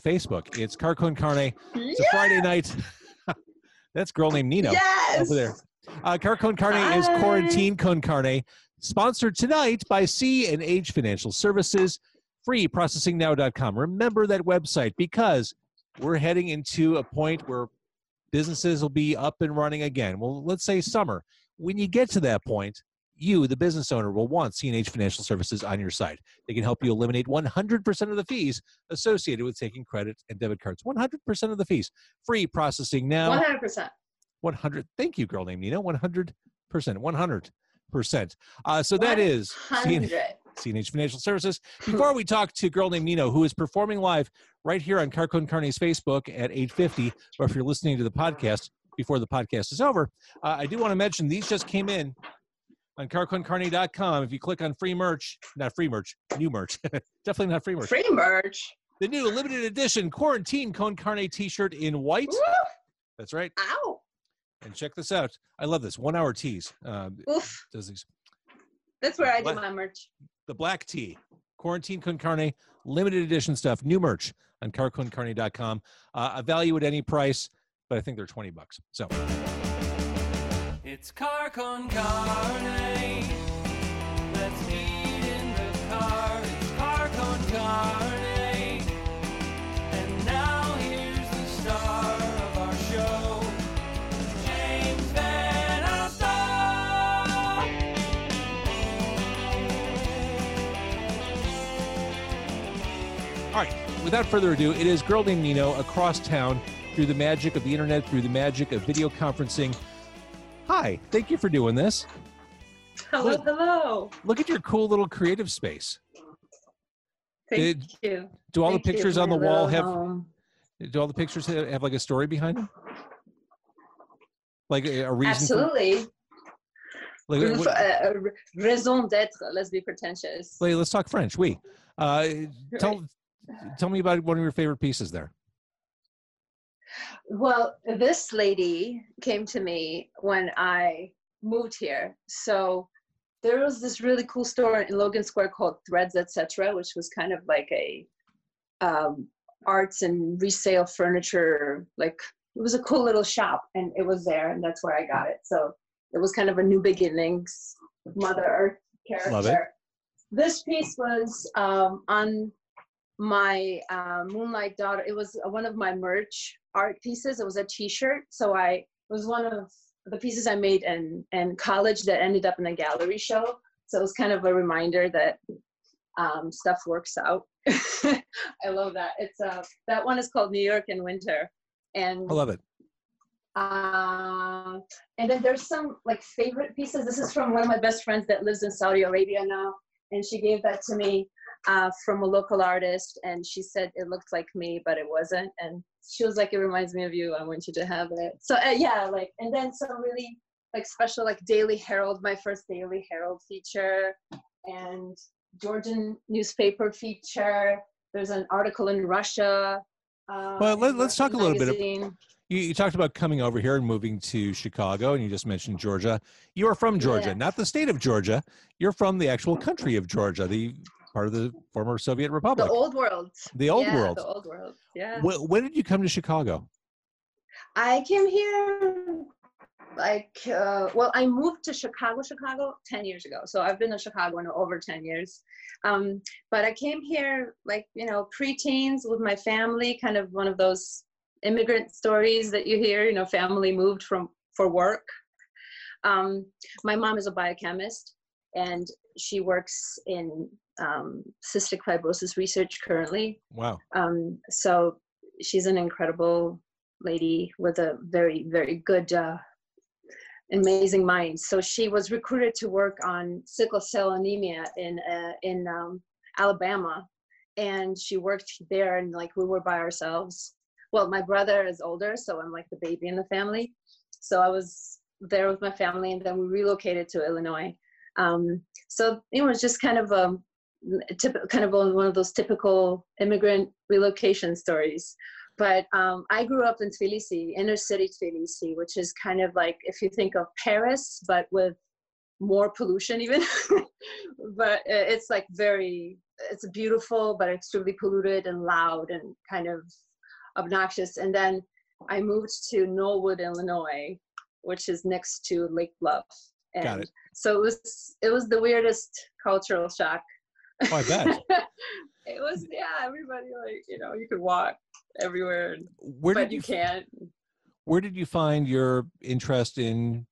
Facebook. It's Car Con Carne. It's a Friday night. That's a girl named Nino Yes. over there. Uh, Car Con Carne is Hi. Quarantine Con Carne, sponsored tonight by C and H Financial Services, freeprocessingnow.com. Remember that website because we're heading into a point where businesses will be up and running again. Well, let's say summer. When you get to that point, you, the business owner, will want C&H Financial Services on your site. They can help you eliminate 100% of the fees associated with taking credit and debit cards. 100% of the fees. Free processing now. 100%. 100 thank you girl named Nino 100% 100% uh, so that is CNH CNH Financial Services. Before we talk to girl named Nino, who is performing live right here on Car Con Carne's Facebook at 8:50, or if you're listening to the podcast before the podcast is over, uh, I do want to mention these just came in on carconcarne.com. If you click on free merch, not free merch, new merch, definitely not free merch. Free merch. The new limited edition quarantine Con Carne T-shirt in white. Woo! That's right. Ow. And check this out. I love this one hour tees. Um, Oof. does these That's where I do my merch. the black tea, quarantine con carne, limited edition stuff, new merch on carconcarne.com. Uh, a value at any price, but I think they're 20 bucks. So It's car con carne. Let's eat in the car. It's car con carne. And now here's the star of our show, James VanOsdol. All right, without further ado, it is Girl Named Nino across town through the magic of the internet, through the magic of video conferencing. Hi, thank you for doing this. Hello, Look- hello. Look at your cool little creative space. Thank Did- you. Do all Thank the you, pictures on the wall have home. do all the pictures have, have like a story behind them? Like a, a reason for Absolutely. like, Une- what- uh, raison d'être. Let's be pretentious. Wait, let's talk French. We uh, tell tell me about one of your favorite pieces there. Well, this lady came to me when I moved here. So there was this really cool store in Logan Square called Threads Etc., which was kind of like a um, arts and resale furniture. Like it was a cool little shop, and it was there, and that's where I got it. So it was kind of a new beginnings, Mother Earth character. Love it. This piece was um, on my uh, Moonlight Daughter. It was one of my merch art pieces. It was a T-shirt. So I it was one of the pieces I made in in college that ended up in a gallery show. So it was kind of a reminder that um, stuff works out. I love that. It's uh that one is called New York in Winter, and I love it. um, and then there's some like favorite pieces. This is from one of my best friends that lives in Saudi Arabia now, and she gave that to me uh, from a local artist, and she said it looked like me, but it wasn't. And she was like, "It reminds me of you. I want you to have it." So uh, yeah, like, and then some really like special like Daily Herald, my first Daily Herald feature, and Georgian newspaper feature. There's an article in Russia. Uh, Well, let, let's talk a little bit of- You, you talked about coming over here and moving to Chicago, and you just mentioned Georgia. You are from Georgia, Yeah. not the state of Georgia. You're from the actual country of Georgia, the part of the former Soviet Republic, The old world. the old Yeah, world. The old world. Yeah. Wh- when did you come to Chicago? I came here like uh, well, I moved to Chicago, Chicago ten years ago. So I've been in Chicago in over ten years. Um, but I came here like you know preteens with my family, kind of one of those immigrant stories that you hear. You know, family moved from for work. Um, my mom is a biochemist, and she works in um, cystic fibrosis research currently. Wow. Um, so she's an incredible lady with a very, very good, uh, amazing mind. So she was recruited to work on sickle cell anemia in uh, in um, Alabama, and she worked there. And like we were by ourselves. Well, my brother is older, so I'm like the baby in the family. So I was there with my family, and then we relocated to Illinois. Um, so it was just kind of a typ- kind of one of those typical immigrant relocation stories. But um, I grew up in Tbilisi, inner city Tbilisi, which is kind of like if you think of Paris, but with more pollution even. but uh, it's like very it's beautiful but extremely polluted and loud and kind of obnoxious. And then I moved to Norwood, Illinois, which is next to Lake Bluff. And Got it. So it was it was the weirdest cultural shock. Oh, I bet. it was yeah, everybody like, you know, you could walk everywhere and, Where but you, you, can't. where did you find your interest in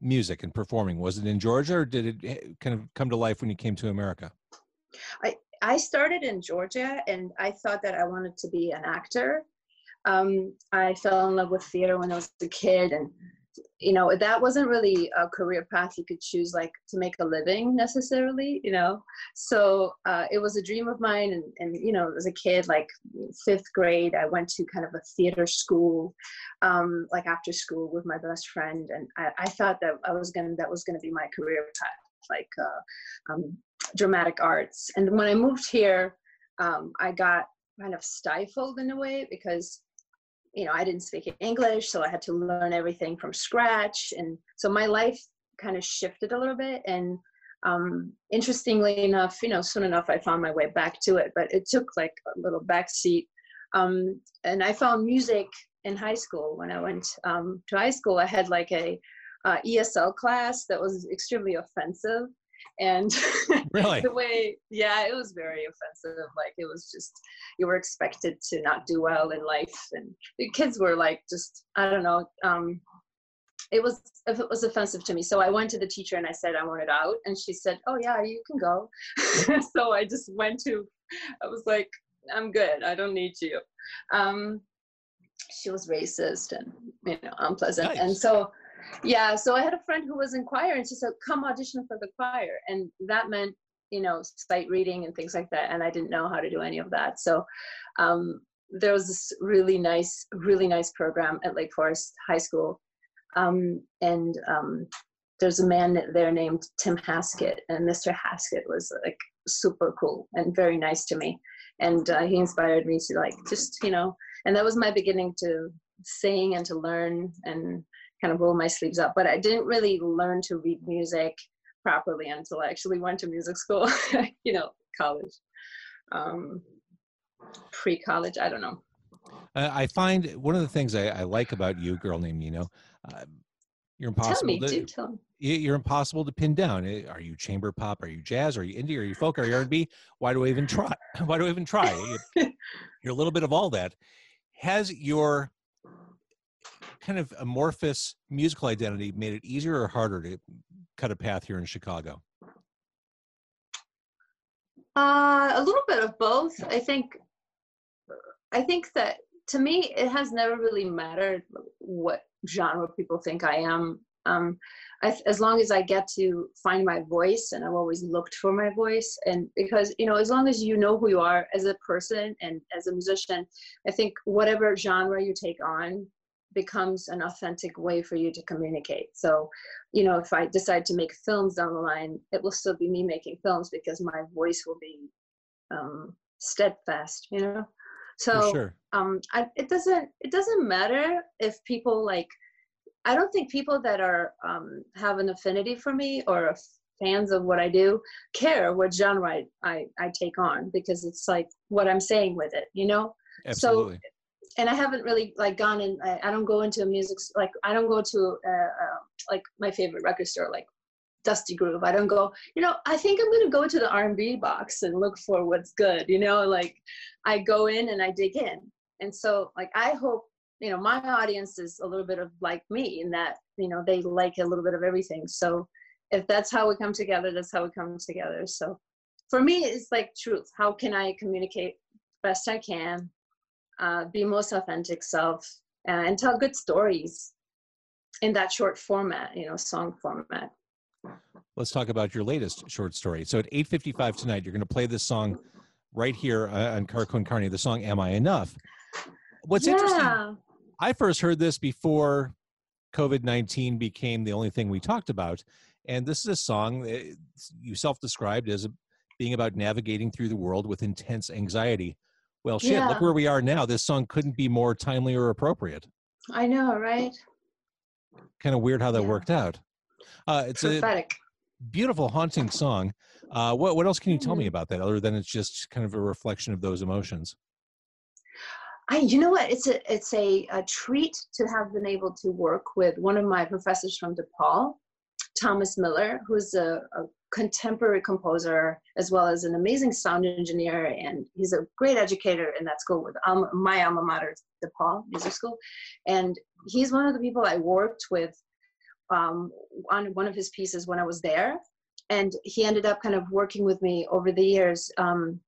music and performing? Was it in Georgia or did it eh, kind of come to life when you came to America? I started in Georgia and I thought that I wanted to be an actor. Um, I fell in love with theater when I was a kid and you know that wasn't really a career path you could choose like to make a living necessarily you know? So uh, it was a dream of mine and, and you know as a kid like fifth grade i went to kind of a theater school um, like after school with my best friend and i, I thought that i was gonna that was gonna be my career path like uh, um, dramatic arts. And when i moved here um, i got kind of stifled in a way because you know, I didn't speak English, so I had to learn everything from scratch. And so my life kind of shifted a little bit. And um, interestingly enough, you know, soon enough I found my way back to it, but it took like a little backseat. Um, and I found music in high school. When I went um, to high school, I had like a uh, ESL class that was extremely offensive. And Really? the way, yeah, it was very offensive. Like it was just, you were expected to not do well in life. And the kids were like, just, I don't know. Um, it was, if it was offensive to me. So I went to the teacher and I said, I want it out. And she said, oh yeah, you can go. so I just went to, I was like, I'm good. I don't need you. Um, she was racist and, you know, unpleasant. And so, yeah, so I had a friend who was in choir and she said, come audition for the choir. And that meant, you know, sight reading and things like that. And I didn't know how to do any of that. So um, there was this really nice, really nice program at Lake Forest High School. Um, and um, there's a man there named Tim Haskett. And Mr. Haskett was like super cool and very nice to me. And uh, he inspired me to like just, you know, and that was my beginning to sing and to learn and kind of roll my sleeves up. But I didn't really learn to read music properly until I actually went to music school, you know, college, um, pre college, I don't know. Uh, I find one of the things I, I like about you, girl named Nino, uh, you're impossible. Tell me, to do tell me. you're impossible to pin down. Eh, Are you chamber pop? Are you jazz? Are you indie? Are you folk? Are you R&B? Why do I even try? Why do I even try? You- You're a little bit of all that. Has your kind of amorphous musical identity made it easier or harder to cut a path here in Chicago? Uh, a little bit of both. I think. I think that to me, it has never really mattered what genre people think I am. Um, I, as long as I get to find my voice, and I've always looked for my voice, and because you know, as long as you know who you are as a person and as a musician, I think whatever genre you take on becomes an authentic way for you to communicate. So, you know, if I decide to make films down the line, it will still be me making films because my voice will be um, steadfast. You know, so sure. um, I, it doesn't it doesn't matter if people like. I don't think people that are um, have an affinity for me or fans of what I do care what genre I, I, I take on because it's like what I'm saying with it, you know Absolutely. And I haven't really like gone in. I, I don't go into a music like I don't go to uh, uh, like my favorite record store like Dusty Groove. I don't go. You know, I think I'm gonna go to the R&B box and look for what's good. You know, like I go in and I dig in. And so like I hope you know my audience is a little bit of like me in that you know they like a little bit of everything. So if that's how we come together, that's how we come together. So for me, it's like truth. How can I communicate best I can? Uh, be most authentic self uh, and tell good stories in that short format you know song format Let's talk about your latest short story. So at 8:55 tonight, you're going to play this song right here uh, on Car Con Carne, the song "Am I Enough." What's interesting yeah I first heard this before COVID 19 became the only thing we talked about. And this is a song that you self described as being about navigating through the world with intense anxiety. Well, shit, look where we are now. This song couldn't be more timely or appropriate. i know right Kind of weird how that Yeah. worked out. Uh, it's a beautiful, haunting song. Uh, what what else can you tell me Mhm. about that other than it's just kind of a reflection of those emotions? I, you know what? It's a it's a, a treat to have been able to work with one of my professors from DePaul, Thomas Miller, who's a, a contemporary composer as well as an amazing sound engineer, and he's a great educator in that school with um, my alma mater, DePaul Music School, and he's one of the people I worked with um, on one of his pieces when I was there, and he ended up kind of working with me over the years. Um,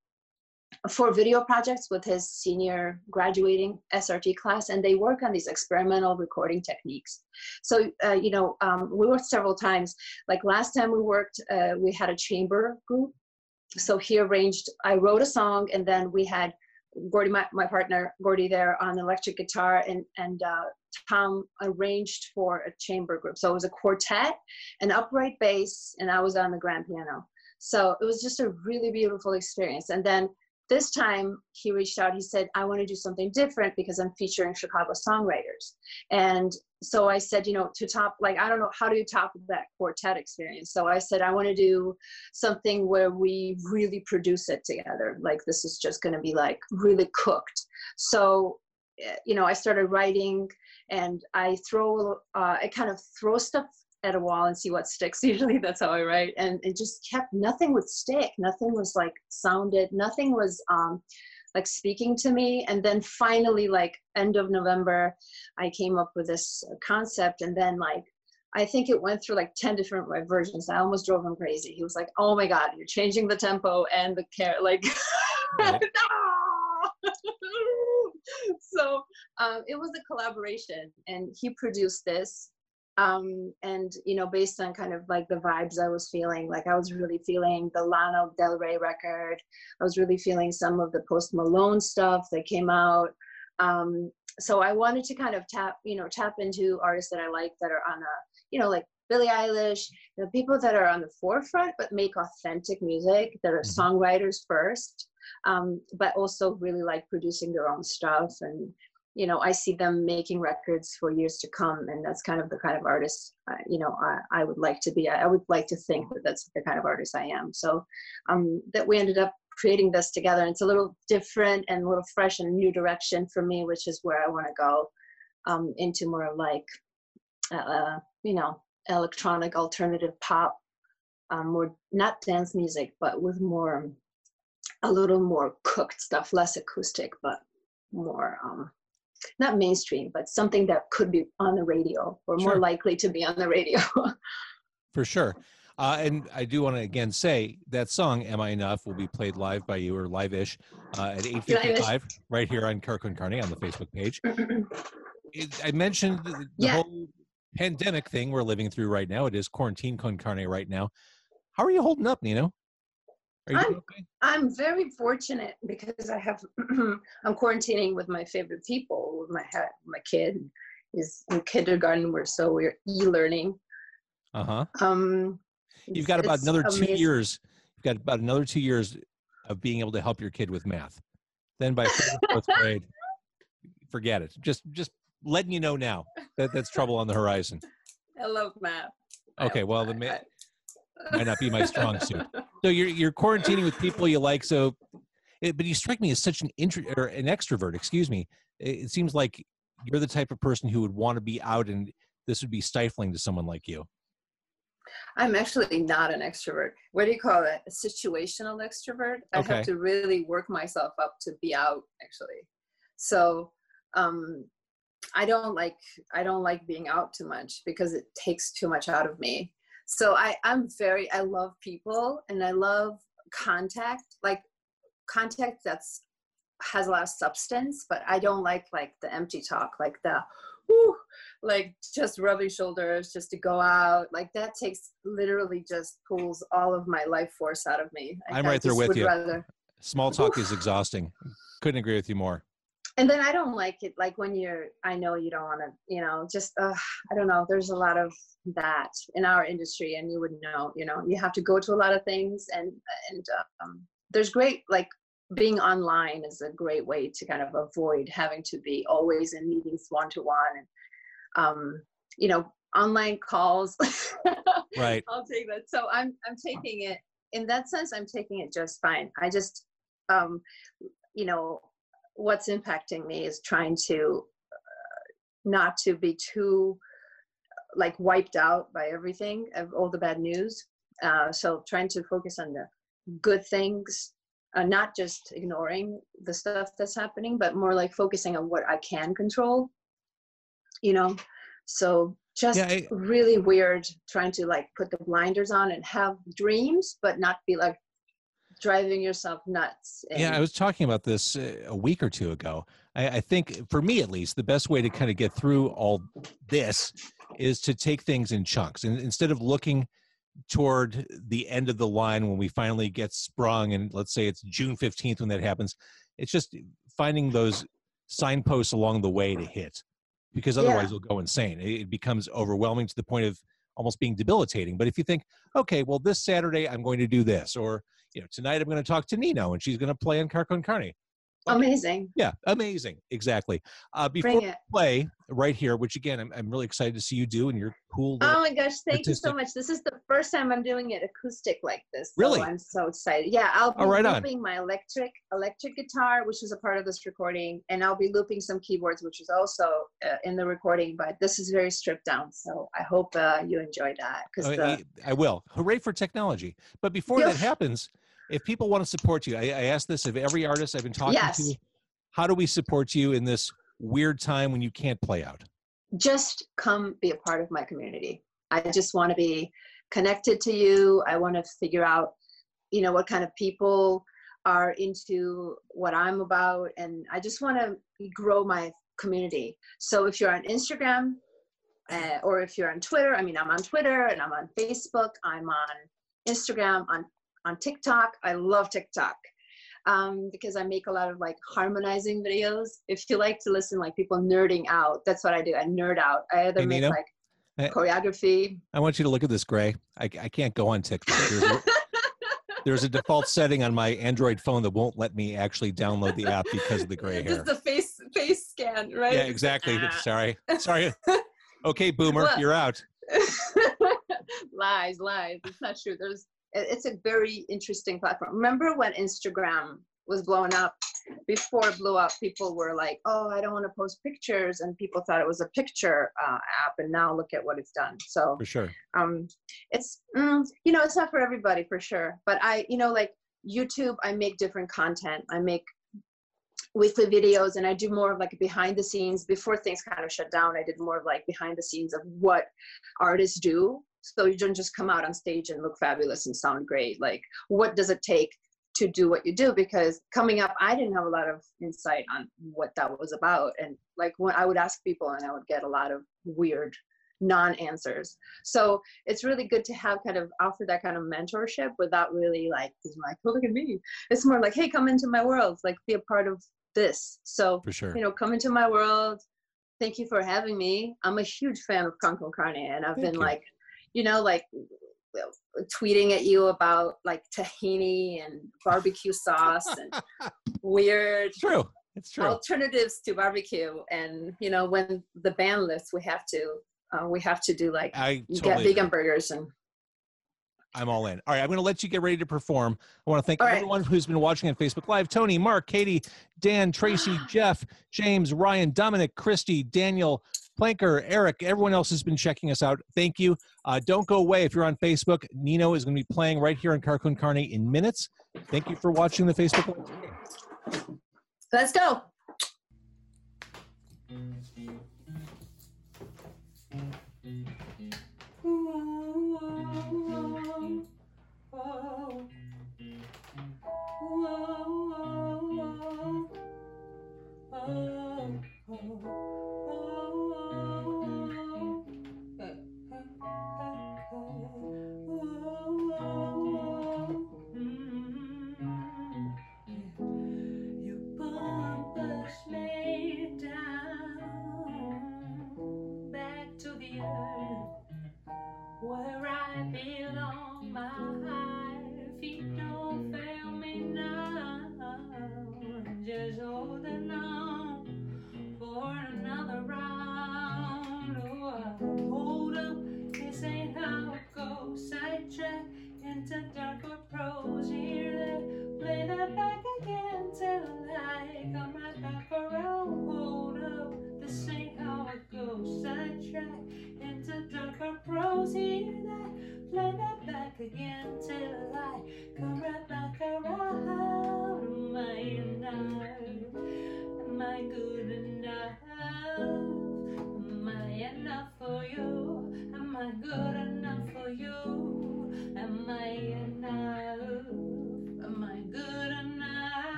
for video projects with his senior graduating SRT class, and they work on these experimental recording techniques. So, uh, you know, um, we worked several times. Like last time we worked, uh, we had a chamber group. So he arranged, I wrote a song, and then we had Gordy, my, my partner, Gordy, there on electric guitar, and and uh, Tom arranged for a chamber group. So it was a quartet, an upright bass, and I was on the grand piano. So it was just a really beautiful experience. And then this time he reached out he said i want to do something different because i'm featuring chicago songwriters. And so i said you know to top like i don't know how do you top that quartet experience? So i said i want to do something where we really produce it together like this is just going to be like really cooked. So eh, you know i started writing and i throw uh, i kind of throw stuff at a wall and see what sticks. Usually that's how I write. And it just kept, nothing would stick. Nothing was like sounded, nothing was um, like speaking to me. And then finally, like end of November, I came up with this concept. And then like, I think it went through like 10 different versions. I almost drove him crazy. He was like, oh my God, you're changing the tempo and the care. Like, Right. no! so um, it was a collaboration and he produced this um, and you know based on kind of like the vibes i was feeling like i was really feeling the lana del rey record. I was really feeling some of the post malone stuff that came out. Um, so i wanted to kind of tap you know tap into artists that i like that are on a you know like billie eilish the people that are on the forefront but make authentic music that are Mhm. songwriters first. Um, but also really like producing their own stuff and you know i see them making records for years to come and that's kind of the kind of artist uh, you know I, I would like to be. I, I would like to think that that's the kind of artist i am. So um, that we ended up creating this together and it's a little different and a little fresh and new direction for me which is where i want to go um, into more like uh, you know electronic alternative pop um, more not dance music but with more a little more cooked stuff less acoustic but more um, not mainstream, but something that could be on the radio or more likely to be on the radio. For sure. Uh, and I do want to again say that song "Am I Enough" will be played live by you or live-ish uh, at eight fifty-five right here on Car Con Carne on the Facebook page. It, I mentioned the, the Yeah. whole pandemic thing we're living through right now. It is quarantine con carne right now. How are you holding up, Nino? I'm- okay? I'm very fortunate because I have I'm quarantining with my favorite people. With my my kid is in kindergarten. We're so we're e-learning. Uh huh. Um, You've got about another two years. You've got about another two years of being able to help your kid with math. Then by fourth grade, forget it. Just just letting you know now that that's trouble on the horizon. I love math. Okay, well, the math. might not be my strong suit. So you're you're quarantining with people you like. So, it, but you strike me as such an intro or an extrovert. Excuse me. It, it seems like you're the type of person who would want to be out, and this would be stifling to someone like you. I'm actually not an extrovert. What do you call it? A situational extrovert. I Okay. have to really work myself up to be out actually. So um I don't like I don't like being out too much because it takes too much out of me. So I I'm very I love people and I love contact like contact that's has a lot of substance, but I don't like like the empty talk, like the whew, like just rubbing shoulders just to go out like that takes literally just pulls all of my life force out of me Like, I'm right there with you. rather- Small talk is exhausting. Couldn't agree with you more. And then i don't like it like when you're i know you don't want to you know just uh, i don't know there's a lot of that in our industry and you would know you know you have to go to a lot of things and and um, there's great like being online is a great way to kind of avoid having to be always in meetings one to one and um you know online calls Right. I'll take that. So I'm I'm taking it in that sense, I'm taking it just fine. I just, um, you know, what's impacting me is trying to uh, not to be too like wiped out by everything of all the bad news. Uh, so trying to focus on the good things, uh, not just ignoring the stuff that's happening, but more like focusing on what I can control. You know, so just Yeah, I- really weird trying to like put the blinders on and have dreams, but not be like driving yourself nuts. Yeah, I was talking about this uh, a week or two ago. I, I think, for me at least, the best way to kind of get through all this is to take things in chunks. And instead of looking toward the end of the line when we finally get sprung, and let's say it's June 15th when that happens, it's just finding those signposts along the way to hit because Yeah. otherwise you'll go insane. It becomes overwhelming to the point of almost being debilitating. But if you think, okay, well, this Saturday I'm going to do this, or you know, tonight I'm going to talk to Nino and she's going to play on Car Con Carne. amazing. Yeah, amazing. Exactly. Uh, before Bring we play right here, which again, I'm, I'm really excited to see you do, and you're cool. Oh my gosh, thank you so much. This is the first time I'm doing it acoustic like this. so Really? I'm so excited. Yeah, I'll be Oh, right on. looping my electric electric guitar, which is a part of this recording, and I'll be looping some keyboards, which is also uh, in the recording. But this is very stripped down, so I hope uh, you enjoy that. Because I- I will. Hooray for technology. But before that happens, if people want to support you, I, I ask this of every artist I've been talking Yes. to. How do we support you in this weird time when you can't play out? just come be a part of my community. I just want to be connected to you. I want to figure out, you know, what kind of people are into what I'm about. And I just want to grow my community. So if you're on Instagram uh, or if you're on Twitter, I mean, I'm on Twitter and I'm on Facebook, I'm on Instagram, on, on TikTok. I love TikTok um, because I make a lot of like harmonizing videos. If you like to listen, like people nerding out, that's what I do. I nerd out. I either Hey, make Nina? like choreography. I want you to look at this, Gray. I, I can't go on TikTok. There's a, there's a default setting on my Android phone that won't let me actually download the app because of the gray hair. Just the face face scan, right? Yeah, exactly. ah. Sorry. Sorry. Okay, boomer, you're out. lies, lies. It's not true. There's. It- It's a very interesting platform. Remember when Instagram was blowing up? Before it blew up, people were like, "Oh, I don't want to post pictures," and people thought it was a picture uh, app. And now look at what it's done. So For sure. um it's mm, you know it's not for everybody for sure but i you know like youtube i make different content i make weekly videos and i do more of like behind the scenes before things kind of shut down i did more of like behind the scenes of what artists do so you don't just come out on stage and look fabulous and sound great. Like what does it take to do what you do? Because coming up i didn't have a lot of insight on what that was about. And like when i would ask people and i would get a lot of weird non-answers. So it's really good to have kind of offer that kind of mentorship without really like like oh, look at me. It's more like hey come into my world. Like be a part of this. So For sure. you know come into my world. Thank you for having me. I'm a huge fan of Con Carne and i've Thank been you. like you know like tweeting at you about like tahini and barbecue sauce and weird true. It's true. alternatives to barbecue and you know when the ban lifts we have to uh, we have to do like I get totally vegan agree. burgers and I'm all in. All right, I'm going to let you get ready to perform. I want to thank All right. everyone who's been watching on Facebook Live Tony, Mark, Katie, Dan, Tracy, Jeff, James, Ryan, Dominic, Christy, Daniel, Planker, Eric, everyone else has been checking us out. Thank you. Uh, don't go away if you're on Facebook. Nino is going to be playing right here in Car Con Carne in minutes. Thank you for watching the Facebook Live. let's go You